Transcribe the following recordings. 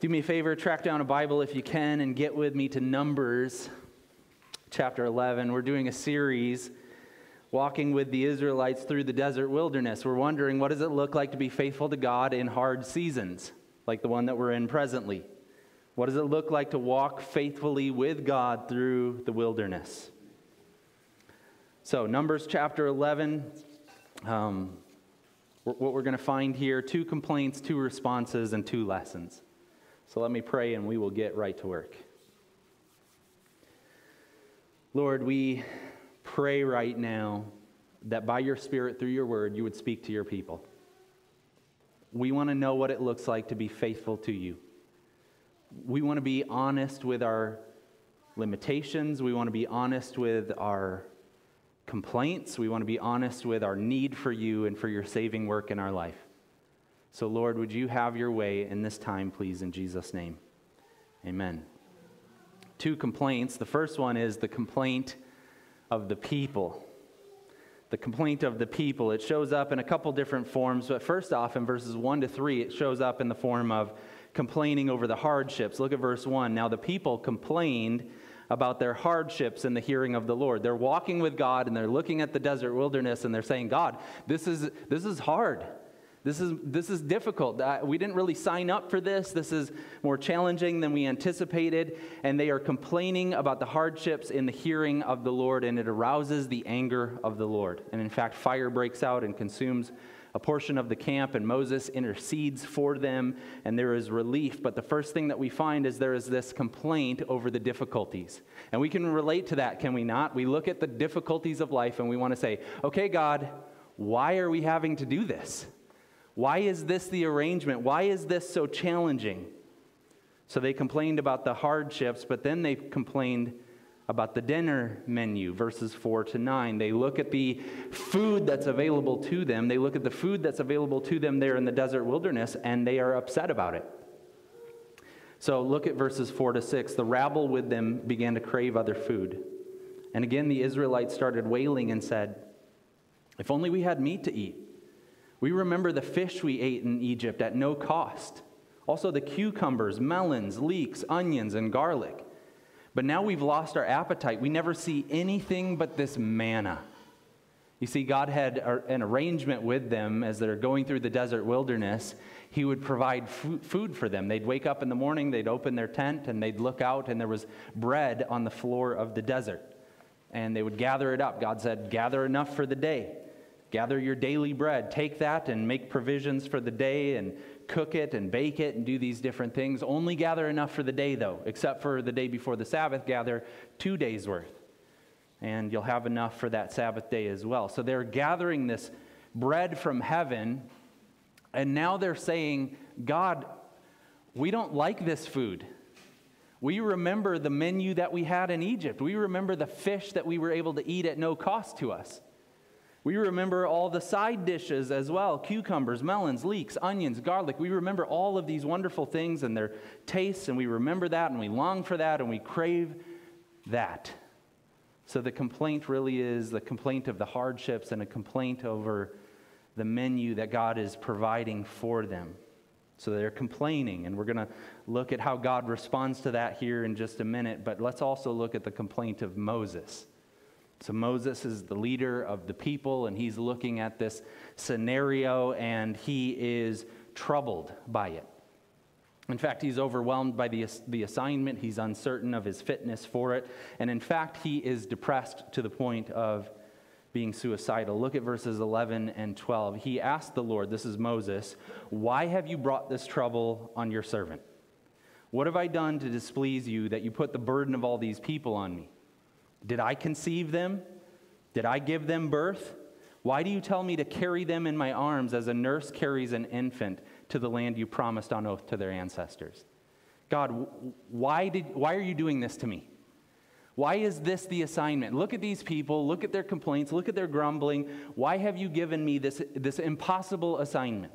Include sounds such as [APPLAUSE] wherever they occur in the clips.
Do me a favor, track down a Bible if you can and get with me to Numbers chapter 11. We're doing a series walking with the Israelites through the desert wilderness. We're wondering what does it look like to be faithful to God in hard seasons like the one that we're in presently? What does it look like to walk faithfully with God through the wilderness? So, Numbers chapter 11. Um, what we're going to find here two complaints, two responses, and two lessons. So let me pray and we will get right to work. Lord, we pray right now that by your Spirit, through your word, you would speak to your people. We want to know what it looks like to be faithful to you. We want to be honest with our limitations. We want to be honest with our complaints. We want to be honest with our need for you and for your saving work in our life. So, Lord, would you have your way in this time, please, in Jesus' name? Amen. Two complaints. The first one is the complaint of the people. The complaint of the people. It shows up in a couple different forms, but first off, in verses 1 to 3, it shows up in the form of complaining over the hardships. Look at verse 1. Now, the people complained about their hardships in the hearing of the Lord. They're walking with God and they're looking at the desert wilderness and they're saying, God, this is, this is hard. This is, this is difficult. We didn't really sign up for this. This is more challenging than we anticipated. And they are complaining about the hardships in the hearing of the Lord, and it arouses the anger of the Lord. And in fact, fire breaks out and consumes a portion of the camp, and Moses intercedes for them, and there is relief. But the first thing that we find is there is this complaint over the difficulties. And we can relate to that, can we not? We look at the difficulties of life and we want to say, okay, God, why are we having to do this? Why is this the arrangement? Why is this so challenging? So they complained about the hardships, but then they complained about the dinner menu, verses 4 to 9. They look at the food that's available to them. They look at the food that's available to them there in the desert wilderness, and they are upset about it. So look at verses 4 to 6. The rabble with them began to crave other food. And again, the Israelites started wailing and said, If only we had meat to eat. We remember the fish we ate in Egypt at no cost. Also, the cucumbers, melons, leeks, onions, and garlic. But now we've lost our appetite. We never see anything but this manna. You see, God had an arrangement with them as they're going through the desert wilderness. He would provide food for them. They'd wake up in the morning, they'd open their tent, and they'd look out, and there was bread on the floor of the desert. And they would gather it up. God said, Gather enough for the day. Gather your daily bread. Take that and make provisions for the day and cook it and bake it and do these different things. Only gather enough for the day, though, except for the day before the Sabbath, gather two days' worth. And you'll have enough for that Sabbath day as well. So they're gathering this bread from heaven, and now they're saying, God, we don't like this food. We remember the menu that we had in Egypt. We remember the fish that we were able to eat at no cost to us. We remember all the side dishes as well cucumbers, melons, leeks, onions, garlic. We remember all of these wonderful things and their tastes, and we remember that and we long for that and we crave that. So the complaint really is the complaint of the hardships and a complaint over the menu that God is providing for them. So they're complaining, and we're going to look at how God responds to that here in just a minute. But let's also look at the complaint of Moses. So Moses is the leader of the people, and he's looking at this scenario, and he is troubled by it. In fact, he's overwhelmed by the, the assignment. He's uncertain of his fitness for it. And in fact, he is depressed to the point of being suicidal. Look at verses 11 and 12. He asked the Lord, this is Moses, Why have you brought this trouble on your servant? What have I done to displease you that you put the burden of all these people on me? Did I conceive them? Did I give them birth? Why do you tell me to carry them in my arms as a nurse carries an infant to the land you promised on oath to their ancestors? God, why, did, why are you doing this to me? Why is this the assignment? Look at these people, look at their complaints, look at their grumbling. Why have you given me this, this impossible assignment?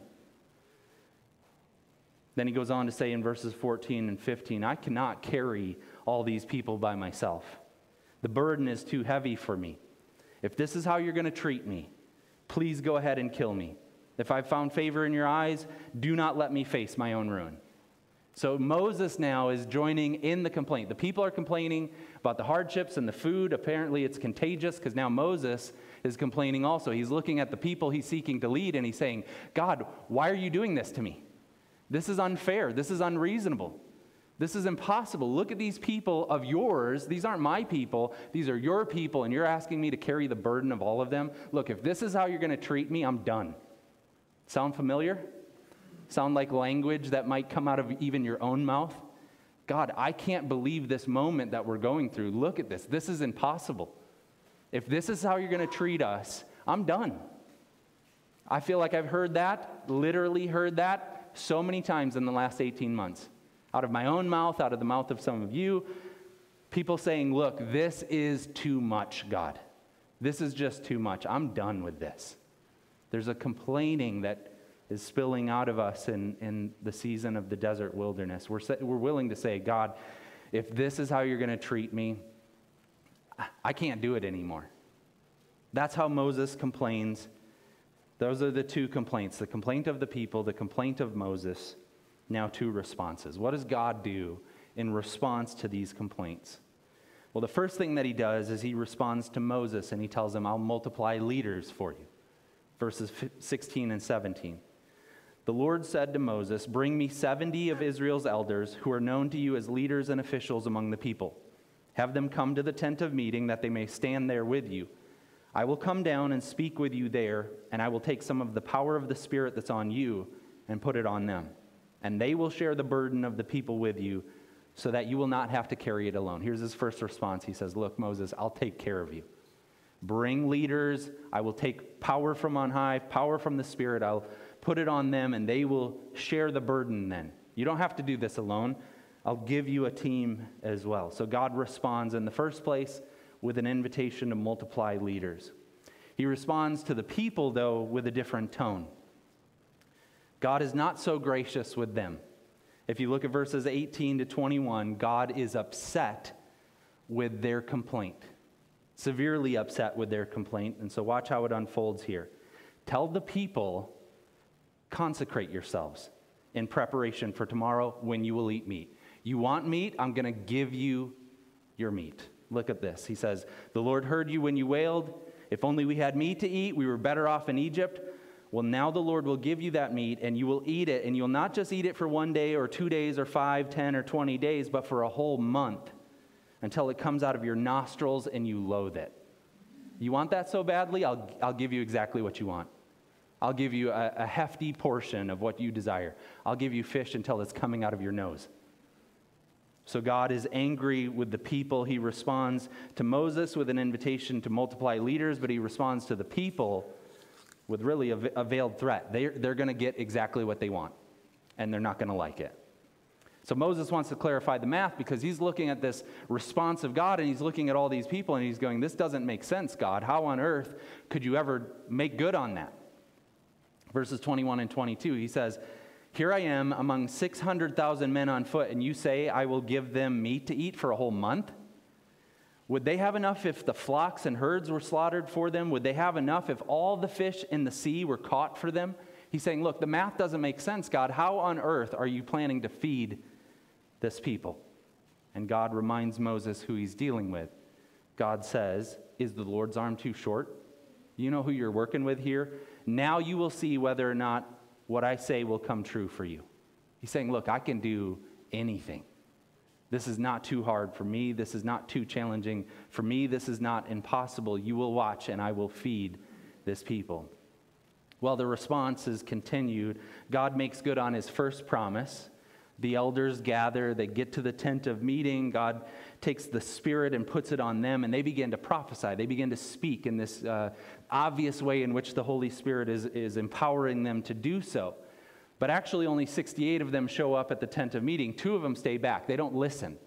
Then he goes on to say in verses 14 and 15, I cannot carry all these people by myself. The burden is too heavy for me. If this is how you're going to treat me, please go ahead and kill me. If I've found favor in your eyes, do not let me face my own ruin. So Moses now is joining in the complaint. The people are complaining about the hardships and the food. Apparently, it's contagious because now Moses is complaining also. He's looking at the people he's seeking to lead and he's saying, God, why are you doing this to me? This is unfair. This is unreasonable. This is impossible. Look at these people of yours. These aren't my people. These are your people, and you're asking me to carry the burden of all of them. Look, if this is how you're going to treat me, I'm done. Sound familiar? Sound like language that might come out of even your own mouth? God, I can't believe this moment that we're going through. Look at this. This is impossible. If this is how you're going to treat us, I'm done. I feel like I've heard that, literally heard that, so many times in the last 18 months. Out of my own mouth, out of the mouth of some of you, people saying, Look, this is too much, God. This is just too much. I'm done with this. There's a complaining that is spilling out of us in, in the season of the desert wilderness. We're, we're willing to say, God, if this is how you're going to treat me, I can't do it anymore. That's how Moses complains. Those are the two complaints the complaint of the people, the complaint of Moses. Now, two responses. What does God do in response to these complaints? Well, the first thing that he does is he responds to Moses and he tells him, I'll multiply leaders for you. Verses 16 and 17. The Lord said to Moses, Bring me 70 of Israel's elders who are known to you as leaders and officials among the people. Have them come to the tent of meeting that they may stand there with you. I will come down and speak with you there, and I will take some of the power of the Spirit that's on you and put it on them. And they will share the burden of the people with you so that you will not have to carry it alone. Here's his first response He says, Look, Moses, I'll take care of you. Bring leaders. I will take power from on high, power from the Spirit. I'll put it on them, and they will share the burden then. You don't have to do this alone. I'll give you a team as well. So God responds in the first place with an invitation to multiply leaders. He responds to the people, though, with a different tone. God is not so gracious with them. If you look at verses 18 to 21, God is upset with their complaint, severely upset with their complaint. And so watch how it unfolds here. Tell the people consecrate yourselves in preparation for tomorrow when you will eat meat. You want meat? I'm going to give you your meat. Look at this. He says, The Lord heard you when you wailed. If only we had meat to eat, we were better off in Egypt. Well, now the Lord will give you that meat, and you will eat it, and you'll not just eat it for one day or two days or five, ten, or 20 days, but for a whole month until it comes out of your nostrils and you loathe it. You want that so badly? I'll, I'll give you exactly what you want. I'll give you a, a hefty portion of what you desire. I'll give you fish until it's coming out of your nose. So God is angry with the people. He responds to Moses with an invitation to multiply leaders, but he responds to the people with really a, a veiled threat. They're, they're going to get exactly what they want, and they're not going to like it. So Moses wants to clarify the math because he's looking at this response of God and he's looking at all these people and he's going, This doesn't make sense, God. How on earth could you ever make good on that? verses 21 and 22. He says, Here I am among 600,000 men on foot, and you say, I will give them meat to eat for a whole month? Would they have enough if the flocks and herds were slaughtered for them? Would they have enough if all the fish in the sea were caught for them? He's saying, Look, the math doesn't make sense, God. How on earth are you planning to feed this people? And God reminds Moses who he's dealing with. God says, Is the Lord's arm too short? You know who you're working with here? Now you will see whether or not what I say will come true for you. He's saying, Look, I can do anything. This is not too hard for me. This is not too challenging for me. This is not impossible. You will watch, and I will feed this people. Well, the response is continued. God makes good on his first promise. The elders gather, they get to the tent of meeting. God takes the Spirit and puts it on them, and they begin to prophesy. They begin to speak in this uh, obvious way in which the Holy Spirit is, is empowering them to do so. But actually, only 68 of them show up at the tent of meeting. Two of them stay back, they don't listen.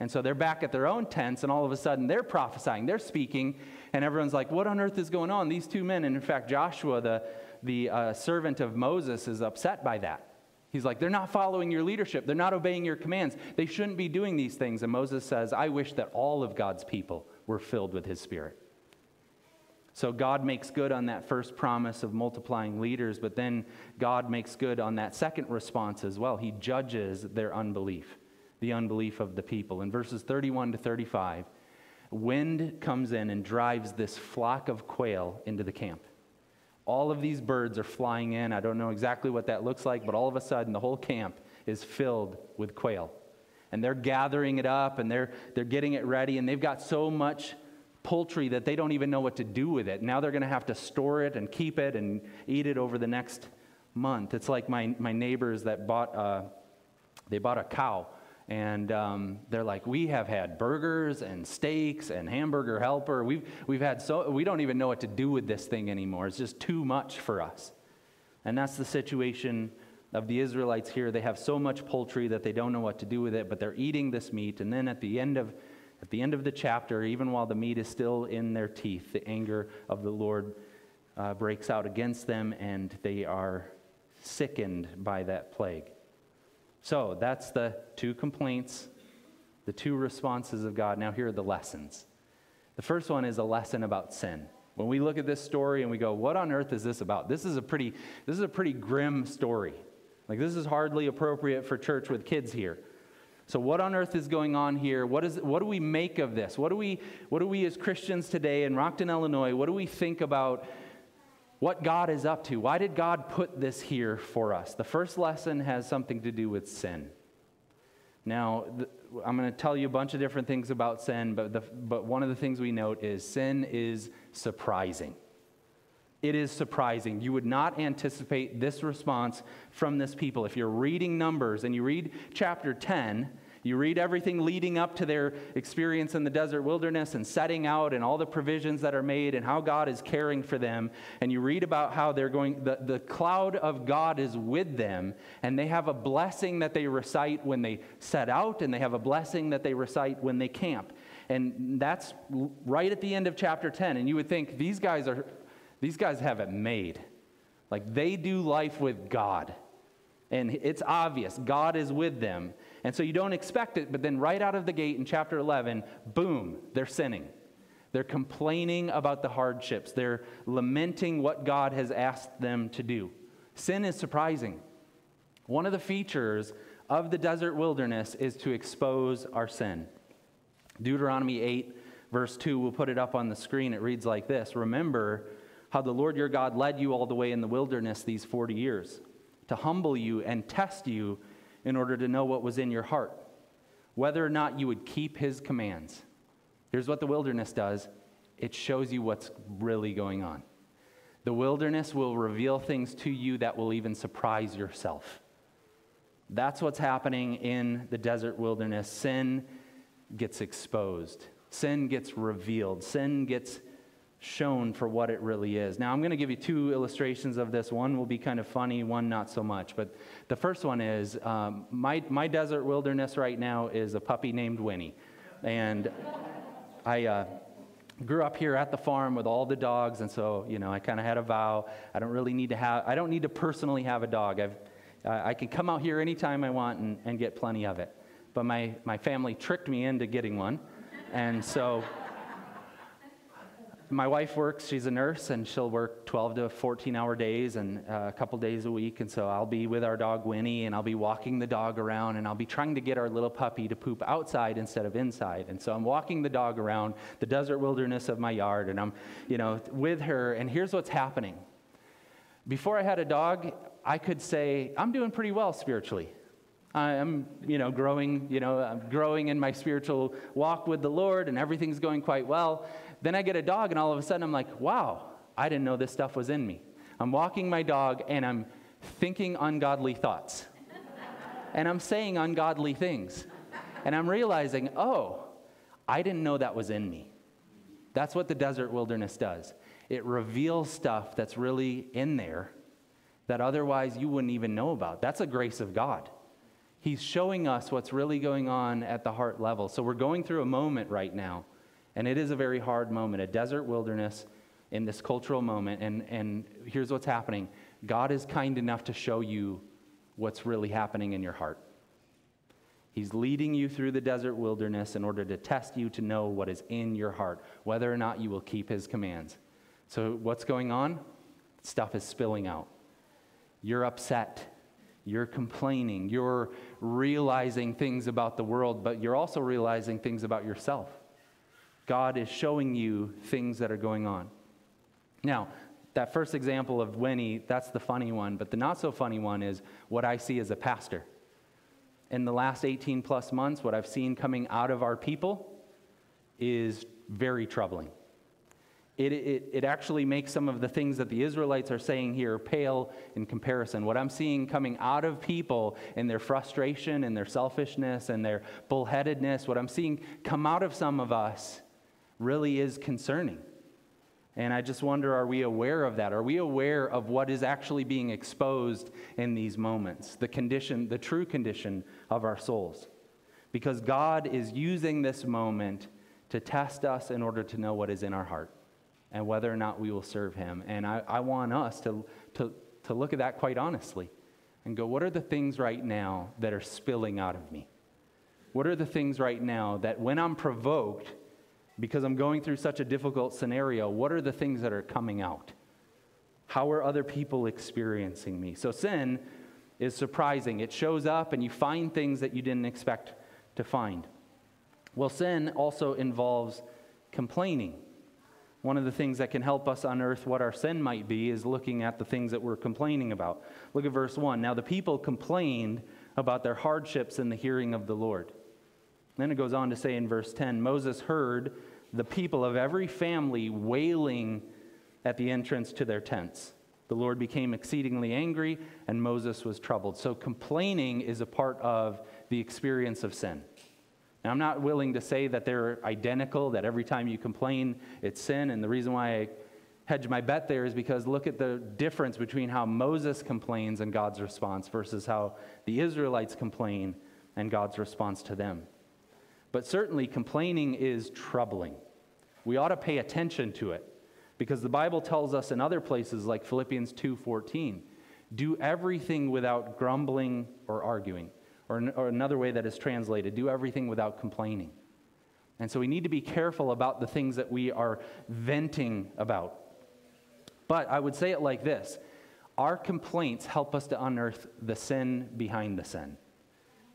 And so they're back at their own tents, and all of a sudden they're prophesying, they're speaking, and everyone's like, What on earth is going on? These two men, and in fact, Joshua, the, the uh, servant of Moses, is upset by that. He's like, they're not following your leadership. They're not obeying your commands. They shouldn't be doing these things. And Moses says, I wish that all of God's people were filled with his spirit. So God makes good on that first promise of multiplying leaders, but then God makes good on that second response as well. He judges their unbelief, the unbelief of the people. In verses 31 to 35, wind comes in and drives this flock of quail into the camp. All of these birds are flying in. I don't know exactly what that looks like, but all of a sudden the whole camp is filled with quail. And they're gathering it up and they're, they're getting it ready, and they've got so much poultry that they don't even know what to do with it. Now they're going to have to store it and keep it and eat it over the next month. It's like my, my neighbors that bought, uh, they bought a cow. And um, they're like, we have had burgers and steaks and hamburger helper. We've, we've had so, we don't even know what to do with this thing anymore. It's just too much for us. And that's the situation of the Israelites here. They have so much poultry that they don't know what to do with it, but they're eating this meat. And then at the end of at the end of the chapter, even while the meat is still in their teeth, the anger of the Lord uh, breaks out against them and they are sickened by that plague. So that's the two complaints, the two responses of God. Now, here are the lessons. The first one is a lesson about sin. When we look at this story and we go, what on earth is this about? This is a pretty, this is a pretty grim story. Like, this is hardly appropriate for church with kids here. So, what on earth is going on here? What, is, what do we make of this? What do, we, what do we as Christians today in Rockton, Illinois, what do we think about what God is up to? Why did God put this here for us? The first lesson has something to do with sin. Now, I'm going to tell you a bunch of different things about sin, but, the, but one of the things we note is sin is surprising. It is surprising. You would not anticipate this response from this people. If you're reading Numbers and you read chapter 10, you read everything leading up to their experience in the desert wilderness and setting out and all the provisions that are made and how God is caring for them. And you read about how they're going, the, the cloud of God is with them, and they have a blessing that they recite when they set out, and they have a blessing that they recite when they camp. And that's right at the end of chapter 10. And you would think these guys are, these guys have it made. Like they do life with God. And it's obvious, God is with them. And so you don't expect it, but then right out of the gate in chapter 11, boom, they're sinning. They're complaining about the hardships. They're lamenting what God has asked them to do. Sin is surprising. One of the features of the desert wilderness is to expose our sin. Deuteronomy 8, verse 2, we'll put it up on the screen. It reads like this Remember how the Lord your God led you all the way in the wilderness these 40 years to humble you and test you in order to know what was in your heart, whether or not you would keep his commands. Here's what the wilderness does it shows you what's really going on. The wilderness will reveal things to you that will even surprise yourself. That's what's happening in the desert wilderness. Sin gets exposed, sin gets revealed, sin gets shown for what it really is. Now, I'm going to give you two illustrations of this. One will be kind of funny, one not so much. But the first one is um, my, my desert wilderness right now is a puppy named Winnie. And I uh, grew up here at the farm with all the dogs. And so, you know, I kind of had a vow. I don't really need to have, I don't need to personally have a dog. I've, uh, I can come out here anytime I want and, and get plenty of it. But my, my family tricked me into getting one. And so my wife works, she's a nurse, and she'll work 12 to 14 hour days and uh, a couple days a week. And so I'll be with our dog Winnie, and I'll be walking the dog around, and I'll be trying to get our little puppy to poop outside instead of inside. And so I'm walking the dog around the desert wilderness of my yard, and I'm, you know, with her. And here's what's happening. Before I had a dog, I could say, I'm doing pretty well spiritually. I'm, you know, growing, you know, I'm growing in my spiritual walk with the Lord, and everything's going quite well. Then I get a dog, and all of a sudden I'm like, wow, I didn't know this stuff was in me. I'm walking my dog, and I'm thinking ungodly thoughts. [LAUGHS] and I'm saying ungodly things. And I'm realizing, oh, I didn't know that was in me. That's what the desert wilderness does. It reveals stuff that's really in there that otherwise you wouldn't even know about. That's a grace of God. He's showing us what's really going on at the heart level. So we're going through a moment right now and it is a very hard moment, a desert wilderness in this cultural moment. And, and here's what's happening God is kind enough to show you what's really happening in your heart. He's leading you through the desert wilderness in order to test you to know what is in your heart, whether or not you will keep his commands. So, what's going on? Stuff is spilling out. You're upset. You're complaining. You're realizing things about the world, but you're also realizing things about yourself. God is showing you things that are going on. Now, that first example of Winnie, that's the funny one, but the not so funny one is what I see as a pastor. In the last 18 plus months, what I've seen coming out of our people is very troubling. It, it, it actually makes some of the things that the Israelites are saying here pale in comparison. What I'm seeing coming out of people in their frustration and their selfishness and their bullheadedness, what I'm seeing come out of some of us really is concerning. And I just wonder are we aware of that? Are we aware of what is actually being exposed in these moments? The condition, the true condition of our souls. Because God is using this moment to test us in order to know what is in our heart and whether or not we will serve Him. And I, I want us to, to, to look at that quite honestly and go, what are the things right now that are spilling out of me? What are the things right now that when I'm provoked, because I'm going through such a difficult scenario, what are the things that are coming out? How are other people experiencing me? So sin is surprising. It shows up and you find things that you didn't expect to find. Well, sin also involves complaining. One of the things that can help us unearth what our sin might be is looking at the things that we're complaining about. Look at verse 1. Now the people complained about their hardships in the hearing of the Lord. Then it goes on to say in verse 10 Moses heard the people of every family wailing at the entrance to their tents. The Lord became exceedingly angry, and Moses was troubled. So, complaining is a part of the experience of sin. Now, I'm not willing to say that they're identical, that every time you complain, it's sin. And the reason why I hedge my bet there is because look at the difference between how Moses complains and God's response versus how the Israelites complain and God's response to them. But certainly, complaining is troubling. We ought to pay attention to it because the Bible tells us in other places like Philippians 2:14, do everything without grumbling or arguing. Or, or another way that is translated, do everything without complaining. And so we need to be careful about the things that we are venting about. But I would say it like this our complaints help us to unearth the sin behind the sin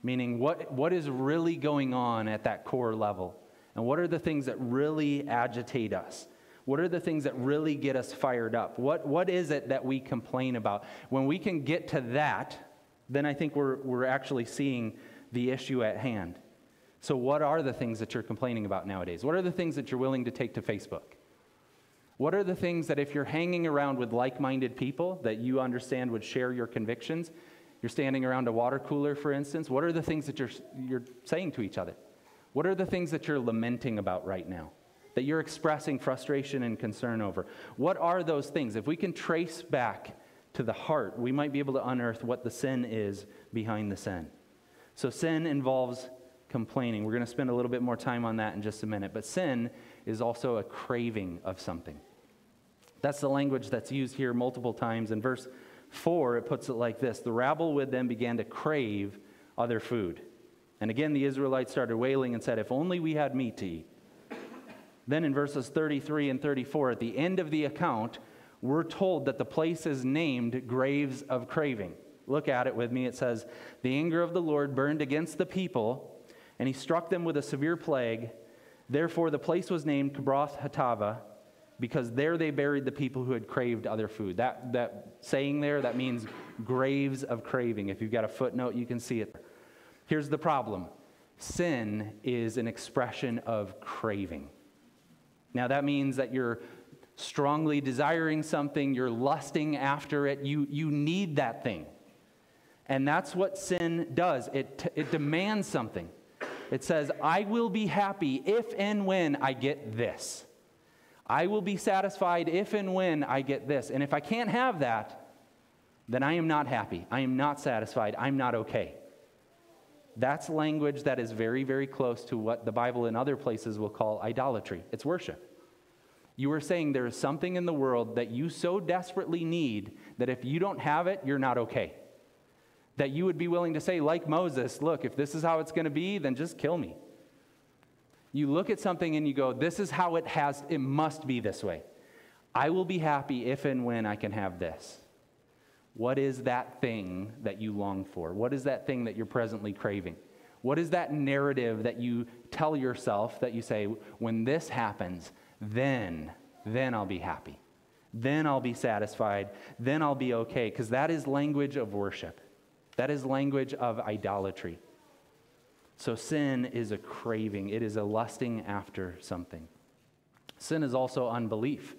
meaning what, what is really going on at that core level? And what are the things that really agitate us? What are the things that really get us fired up? What, what is it that we complain about? When we can get to that, then I think we're, we're actually seeing the issue at hand. So, what are the things that you're complaining about nowadays? What are the things that you're willing to take to Facebook? What are the things that, if you're hanging around with like minded people that you understand would share your convictions, you're standing around a water cooler, for instance. What are the things that you're, you're saying to each other? What are the things that you're lamenting about right now? That you're expressing frustration and concern over? What are those things? If we can trace back to the heart, we might be able to unearth what the sin is behind the sin. So, sin involves complaining. We're going to spend a little bit more time on that in just a minute. But sin is also a craving of something. That's the language that's used here multiple times. In verse 4, it puts it like this The rabble with them began to crave other food. And again, the Israelites started wailing and said, If only we had meat to eat. Then in verses 33 and 34, at the end of the account, we're told that the place is named Graves of Craving. Look at it with me. It says, The anger of the Lord burned against the people, and he struck them with a severe plague. Therefore, the place was named Kibroth Hattaavah, because there they buried the people who had craved other food. That, that saying there, that means graves of craving. If you've got a footnote, you can see it. Here's the problem sin is an expression of craving. Now, that means that you're strongly desiring something, you're lusting after it, you, you need that thing. And that's what sin does it, it demands something. It says, I will be happy if and when I get this. I will be satisfied if and when I get this. And if I can't have that, then I am not happy. I am not satisfied. I'm not okay. That's language that is very, very close to what the Bible in other places will call idolatry. It's worship. You are saying there is something in the world that you so desperately need that if you don't have it, you're not okay. That you would be willing to say, like Moses, look, if this is how it's going to be, then just kill me. You look at something and you go, this is how it has, it must be this way. I will be happy if and when I can have this. What is that thing that you long for? What is that thing that you're presently craving? What is that narrative that you tell yourself that you say, when this happens, then, then I'll be happy. Then I'll be satisfied. Then I'll be okay. Because that is language of worship. That is language of idolatry. So sin is a craving, it is a lusting after something. Sin is also unbelief.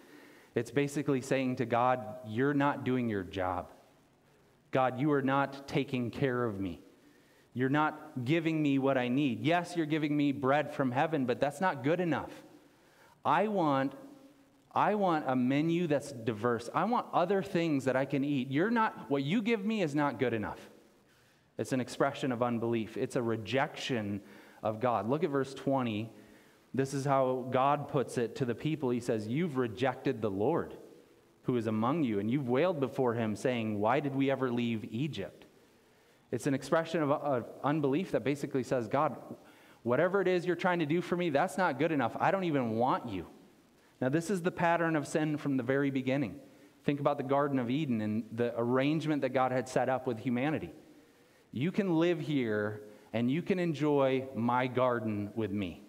It's basically saying to God, You're not doing your job. God, you are not taking care of me. You're not giving me what I need. Yes, you're giving me bread from heaven, but that's not good enough. I want I want a menu that's diverse. I want other things that I can eat. You're not what you give me is not good enough. It's an expression of unbelief. It's a rejection of God. Look at verse 20. This is how God puts it to the people. He says, "You've rejected the Lord who is among you, and you've wailed before him saying, "Why did we ever leave Egypt?" It's an expression of, of unbelief that basically says, God, whatever it is you're trying to do for me, that's not good enough. I don't even want you. Now, this is the pattern of sin from the very beginning. Think about the Garden of Eden and the arrangement that God had set up with humanity. You can live here and you can enjoy my garden with me.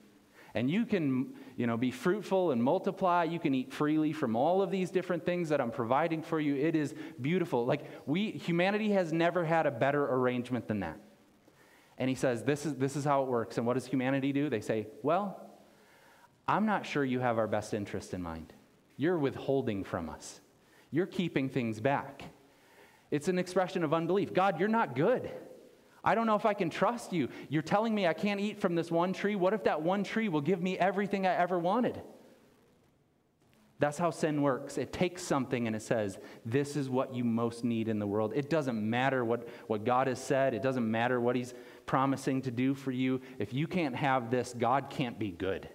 And you can, you know, be fruitful and multiply. You can eat freely from all of these different things that I'm providing for you. It is beautiful. Like we humanity has never had a better arrangement than that. And he says, this is, this is how it works. And what does humanity do? They say, Well, I'm not sure you have our best interest in mind. You're withholding from us, you're keeping things back. It's an expression of unbelief. God, you're not good. I don't know if I can trust you. You're telling me I can't eat from this one tree. What if that one tree will give me everything I ever wanted? That's how sin works. It takes something and it says, This is what you most need in the world. It doesn't matter what, what God has said, it doesn't matter what He's promising to do for you. If you can't have this, God can't be good.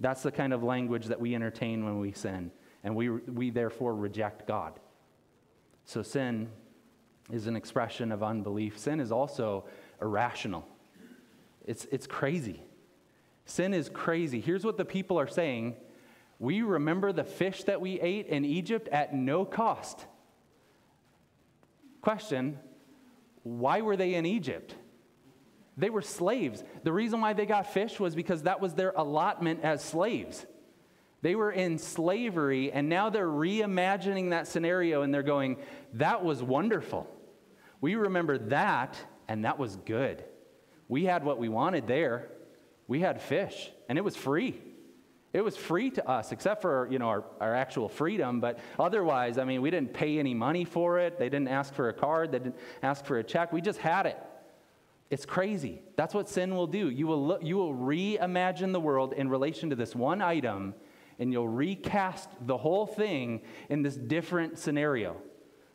That's the kind of language that we entertain when we sin, and we, we therefore reject God. So sin is an expression of unbelief. Sin is also irrational, it's, it's crazy. Sin is crazy. Here's what the people are saying We remember the fish that we ate in Egypt at no cost. Question Why were they in Egypt? They were slaves. The reason why they got fish was because that was their allotment as slaves. They were in slavery, and now they're reimagining that scenario and they're going, That was wonderful. We remember that, and that was good. We had what we wanted there. We had fish, and it was free. It was free to us, except for you know our, our actual freedom. But otherwise, I mean, we didn't pay any money for it. They didn't ask for a card. They didn't ask for a check. We just had it. It's crazy. That's what sin will do. You will, look, you will reimagine the world in relation to this one item, and you'll recast the whole thing in this different scenario.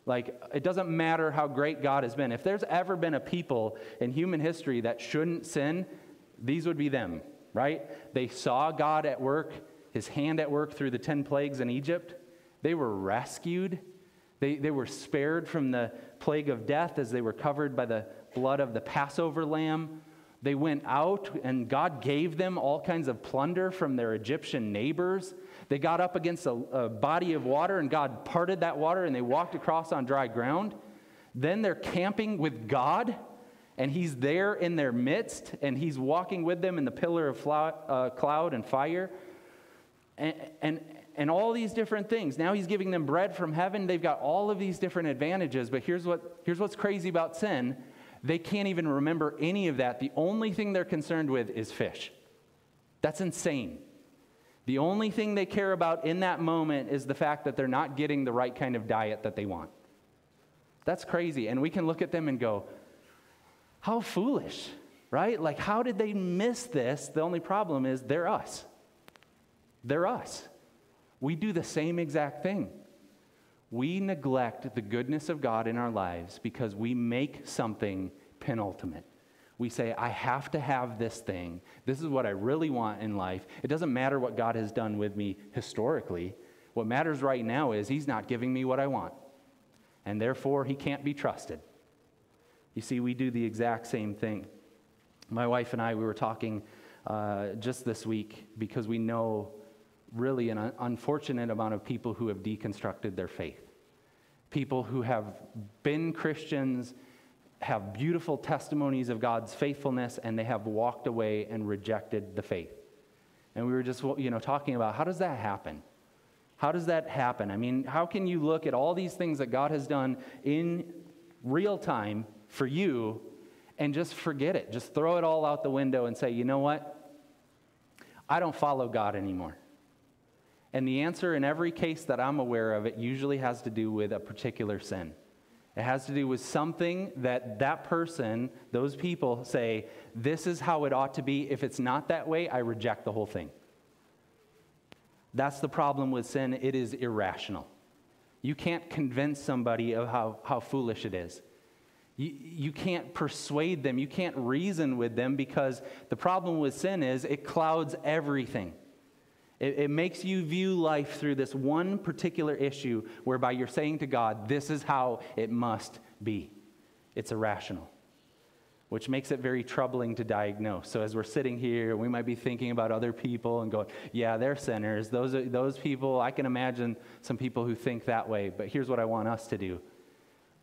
Like, it doesn't matter how great God has been. If there's ever been a people in human history that shouldn't sin, these would be them, right? They saw God at work, his hand at work through the 10 plagues in Egypt. They were rescued. They, they were spared from the plague of death as they were covered by the blood of the Passover lamb. They went out, and God gave them all kinds of plunder from their Egyptian neighbors. They got up against a, a, body of water, and God parted that water, and they walked across on dry ground. Then they're camping with God, and He's there in their midst, and He's walking with them in the pillar of uh, cloud and fire. And, and, and all these different things. Now He's giving them bread from heaven. They've got all of these different advantages, but here's, what, here's what's crazy about sin they can't even remember any of that. The only thing they're concerned with is fish. That's insane. The only thing they care about in that moment is the fact that they're not getting the right kind of diet that they want. That's crazy. And we can look at them and go, how foolish, right? Like, how did they miss this? The only problem is they're us. They're us. We do the same exact thing. We neglect the goodness of God in our lives because we make something penultimate we say, I have to have this thing. This is what I really want in life. It doesn't matter what God has done with me historically. What matters right now is He's not giving me what I want. And therefore, He can't be trusted. You see, we do the exact same thing. My wife and I, we were talking uh, just this week because we know really an unfortunate amount of people who have deconstructed their faith. People who have been Christians, have beautiful testimonies of God's faithfulness, and they have walked away and rejected the faith. And we were just you know, talking about how does that happen? How does that happen? I mean, how can you look at all these things that God has done in real time for you and just forget it? Just throw it all out the window and say, you know what? I don't follow God anymore. And the answer in every case that I'm aware of, it usually has to do with a particular sin. It has to do with something that that person, those people say, this is how it ought to be. If it's not that way, I reject the whole thing. That's the problem with sin. It is irrational. You can't convince somebody of how, how foolish it is. You, you can't persuade them. You can't reason with them because the problem with sin is it clouds everything. It, it makes you view life through this one particular issue whereby you're saying to God, this is how it must be. It's irrational which makes it very troubling to diagnose. So as we're sitting here, we might be thinking about other people and going, yeah, they're sinners. Those, are, those people, I can imagine some people who think that way. But here's what I want us to do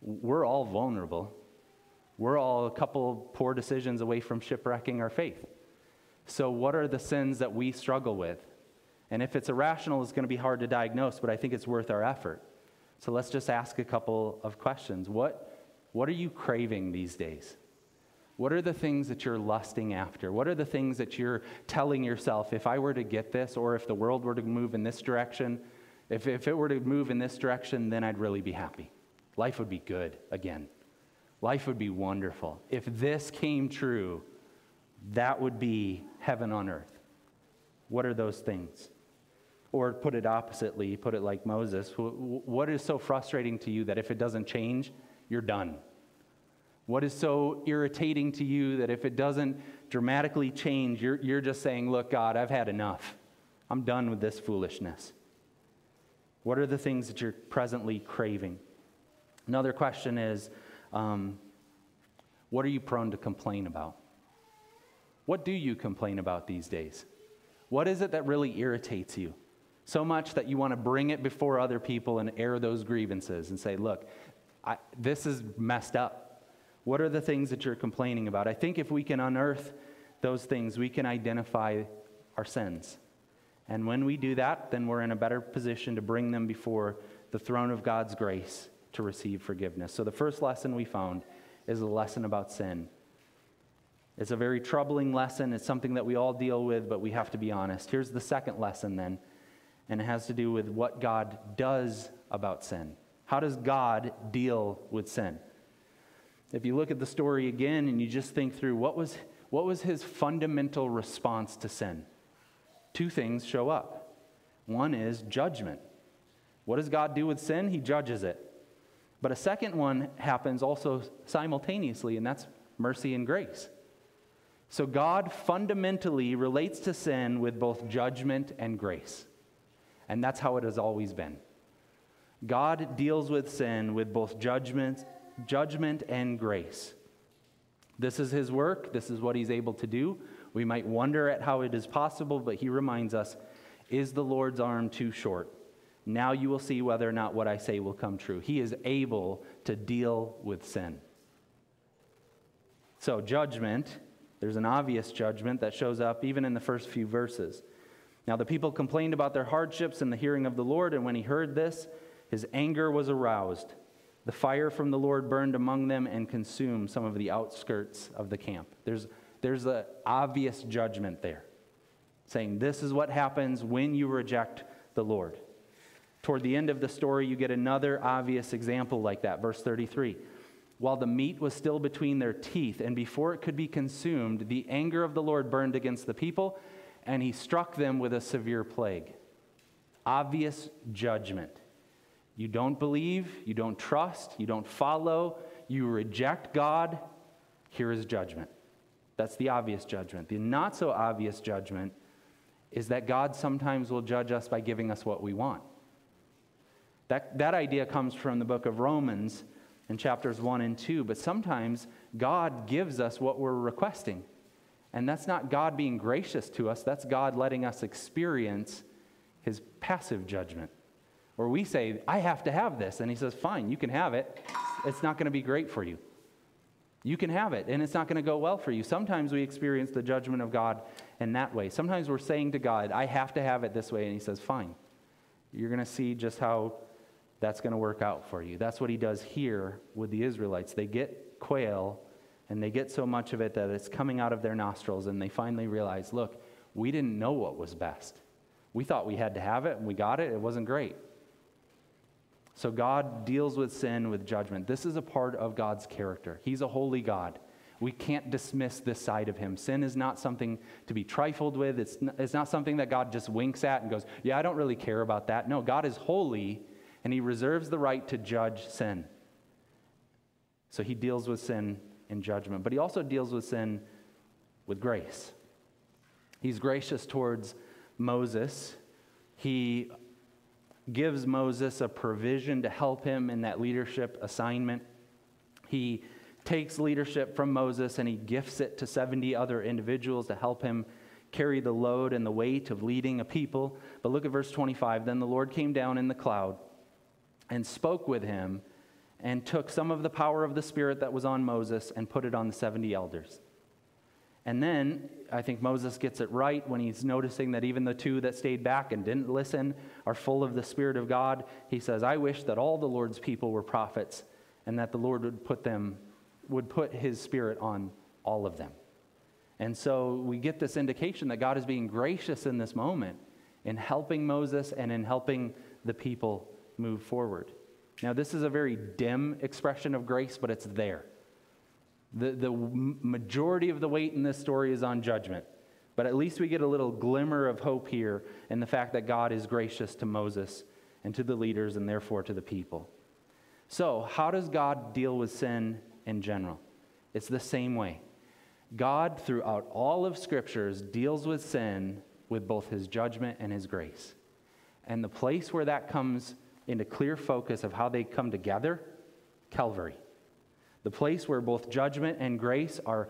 we're all vulnerable. We're all a couple poor decisions away from shipwrecking our faith. So, what are the sins that we struggle with? And if it's irrational, it's going to be hard to diagnose, but I think it's worth our effort. So, let's just ask a couple of questions. What, what are you craving these days? What are the things that you're lusting after? What are the things that you're telling yourself, if I were to get this, or if the world were to move in this direction, if, if it were to move in this direction, then I'd really be happy. Life would be good again. Life would be wonderful. If this came true, that would be heaven on earth. What are those things? Or put it oppositely, put it like Moses. What is so frustrating to you that if it doesn't change, you're done? What is so irritating to you that if it doesn't dramatically change, you're, you're just saying, Look, God, I've had enough. I'm done with this foolishness. What are the things that you're presently craving? Another question is um, what are you prone to complain about? What do you complain about these days? What is it that really irritates you? So much that you want to bring it before other people and air those grievances and say, look, I, this is messed up. What are the things that you're complaining about? I think if we can unearth those things, we can identify our sins. And when we do that, then we're in a better position to bring them before the throne of God's grace to receive forgiveness. So the first lesson we found is a lesson about sin. It's a very troubling lesson. It's something that we all deal with, but we have to be honest. Here's the second lesson then, and it has to do with what God does about sin. How does God deal with sin? If you look at the story again and you just think through what was, what was his fundamental response to sin, two things show up. One is judgment. What does God do with sin? He judges it. But a second one happens also simultaneously, and that's mercy and grace. So God fundamentally relates to sin with both judgment and grace. And that's how it has always been. God deals with sin with both judgment judgment and grace. This is his work, this is what he's able to do. We might wonder at how it is possible, but he reminds us Is the Lord's arm too short? Now you will see whether or not what I say will come true. He is able to deal with sin. So, judgment, there's an obvious judgment that shows up even in the first few verses. Now, the people complained about their hardships in the hearing of the Lord, and when he heard this, his anger was aroused. The fire from the Lord burned among them and consumed some of the outskirts of the camp. There's, there's an obvious judgment there, saying this is what happens when you reject the Lord. Toward the end of the story, you get another obvious example like that. Verse 33 While the meat was still between their teeth, and before it could be consumed, the anger of the Lord burned against the people, and he struck them with a severe plague. Obvious judgment. You don't believe, you don't trust, you don't follow, you reject God, here is judgment. That's the obvious judgment. The not so obvious judgment is that God sometimes will judge us by giving us what we want. That, that idea comes from the book of Romans in chapters 1 and 2, but sometimes God gives us what we're requesting. And that's not God being gracious to us, that's God letting us experience his passive judgment. Where we say, I have to have this. And he says, Fine, you can have it. It's not going to be great for you. You can have it, and it's not going to go well for you. Sometimes we experience the judgment of God in that way. Sometimes we're saying to God, I have to have it this way. And he says, Fine. You're going to see just how that's going to work out for you. That's what he does here with the Israelites. They get quail, and they get so much of it that it's coming out of their nostrils, and they finally realize, look, we didn't know what was best. We thought we had to have it, and we got it. It wasn't great. So God deals with sin with judgment. This is a part of God's character. He's a holy God. We can't dismiss this side of him. Sin is not something to be trifled with. It's not, it's not something that God just winks at and goes, Yeah, I don't really care about that. No, God is holy, and he reserves the right to judge sin. So he deals with sin in judgment, but he also deals with sin with grace. He's gracious towards Moses. He gives Moses a provision to help him in that leadership assignment. He takes leadership from Moses and he gifts it to 70 other individuals to help him carry the load and the weight of leading a people. But look at verse 25. Then the Lord came down in the cloud and spoke with him and took some of the power of the Spirit that was on Moses and put it on the 70 elders. And then I think Moses gets it right when he's noticing that even the two that stayed back and didn't listen are full of the Spirit of God. He says, I wish that all the Lord's people were prophets and that the Lord would put them, would put his Spirit on all of them. And so we get this indication that God is being gracious in this moment in helping Moses and in helping the people move forward. Now, this is a very dim expression of grace, but it's there. The, the majority of the weight in this story is on judgment. But at least we get a little glimmer of hope here in the fact that God is gracious to Moses and to the leaders and therefore to the people. So, how does God deal with sin in general? It's the same way. God, throughout all of Scriptures, deals with sin with both his judgment and his grace. And the place where that comes into clear focus of how they come together, Calvary. The place where both judgment and grace are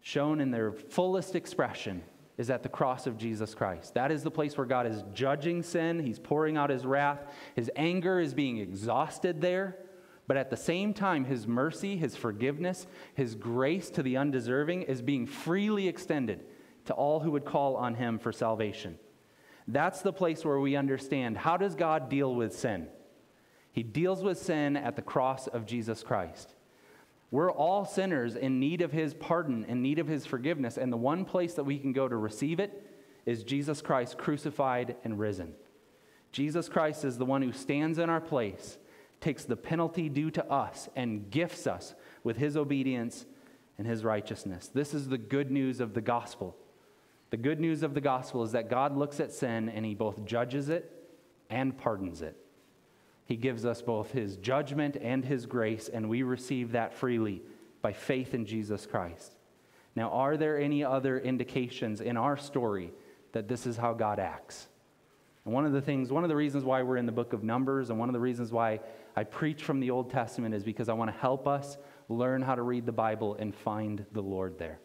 shown in their fullest expression is at the cross of Jesus Christ. That is the place where God is judging sin. He's pouring out his wrath. His anger is being exhausted there. But at the same time, his mercy, his forgiveness, his grace to the undeserving is being freely extended to all who would call on him for salvation. That's the place where we understand how does God deal with sin? He deals with sin at the cross of Jesus Christ. We're all sinners in need of his pardon, in need of his forgiveness, and the one place that we can go to receive it is Jesus Christ crucified and risen. Jesus Christ is the one who stands in our place, takes the penalty due to us, and gifts us with his obedience and his righteousness. This is the good news of the gospel. The good news of the gospel is that God looks at sin and he both judges it and pardons it. He gives us both his judgment and his grace, and we receive that freely by faith in Jesus Christ. Now, are there any other indications in our story that this is how God acts? And one of the things, one of the reasons why we're in the book of Numbers, and one of the reasons why I preach from the Old Testament is because I want to help us learn how to read the Bible and find the Lord there.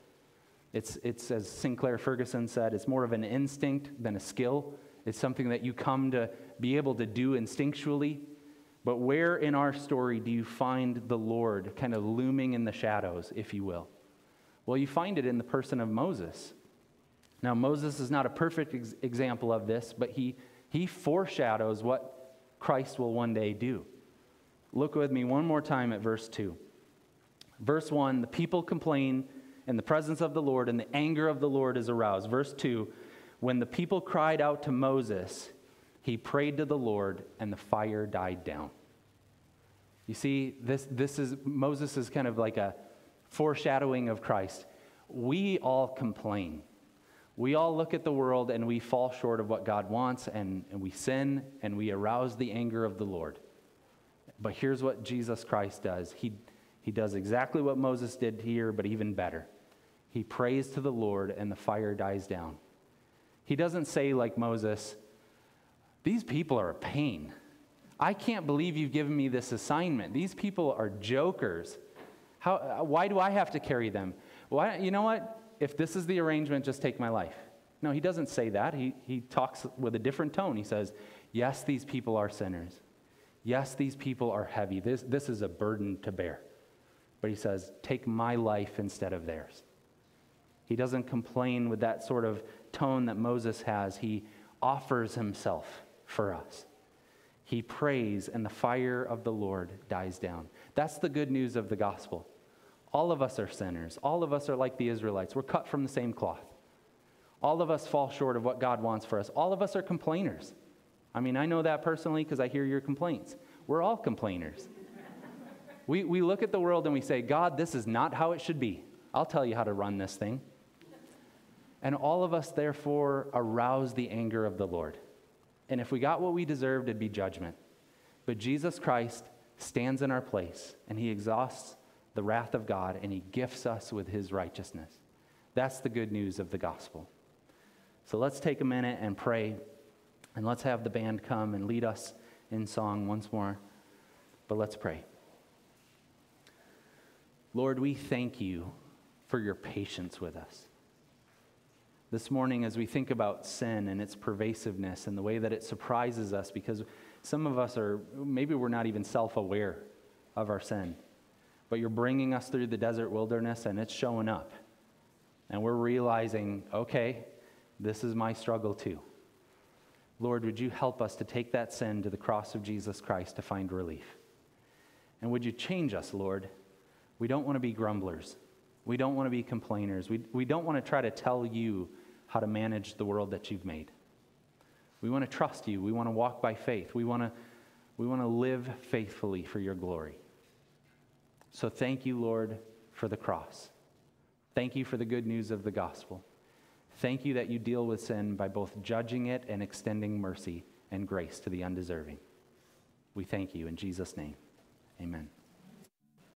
It's, it's, as Sinclair Ferguson said, it's more of an instinct than a skill. It's something that you come to be able to do instinctually but where in our story do you find the Lord kind of looming in the shadows, if you will? Well, you find it in the person of Moses. Now, Moses is not a perfect ex- example of this, but he, he foreshadows what Christ will one day do. Look with me one more time at verse 2. Verse 1 the people complain in the presence of the Lord, and the anger of the Lord is aroused. Verse 2 when the people cried out to Moses, he prayed to the Lord, and the fire died down. You see, this, this is Moses is kind of like a foreshadowing of Christ. We all complain. We all look at the world and we fall short of what God wants, and, and we sin and we arouse the anger of the Lord. But here's what Jesus Christ does He, he does exactly what Moses did here, but even better. He prays to the Lord, and the fire dies down. He doesn't say, like Moses, these people are a pain. I can't believe you've given me this assignment. These people are jokers. How, why do I have to carry them? Why, you know what? If this is the arrangement, just take my life. No, he doesn't say that. He, he talks with a different tone. He says, Yes, these people are sinners. Yes, these people are heavy. This, this is a burden to bear. But he says, Take my life instead of theirs. He doesn't complain with that sort of tone that Moses has. He offers himself for us. He prays, and the fire of the Lord dies down. That's the good news of the gospel. All of us are sinners. All of us are like the Israelites. We're cut from the same cloth. All of us fall short of what God wants for us. All of us are complainers. I mean, I know that personally because I hear your complaints. We're all complainers. we, we look at the world and we say, God, this is not how it should be. I'll tell you how to run this thing. And all of us, therefore, arouse the anger of the Lord. And if we got what we deserved, it'd be judgment. But Jesus Christ stands in our place and he exhausts the wrath of God and he gifts us with his righteousness. That's the good news of the gospel. So let's take a minute and pray, and let's have the band come and lead us in song once more. But let's pray. Lord, we thank you for your patience with us. This morning, as we think about sin and its pervasiveness and the way that it surprises us, because some of us are, maybe we're not even self aware of our sin, but you're bringing us through the desert wilderness and it's showing up. And we're realizing, okay, this is my struggle too. Lord, would you help us to take that sin to the cross of Jesus Christ to find relief? And would you change us, Lord? We don't want to be grumblers. We don't want to be complainers. We, we don't want to try to tell you how to manage the world that you've made. We want to trust you. We want to walk by faith. We want to, we want to live faithfully for your glory. So thank you, Lord, for the cross. Thank you for the good news of the gospel. Thank you that you deal with sin by both judging it and extending mercy and grace to the undeserving. We thank you in Jesus' name. Amen.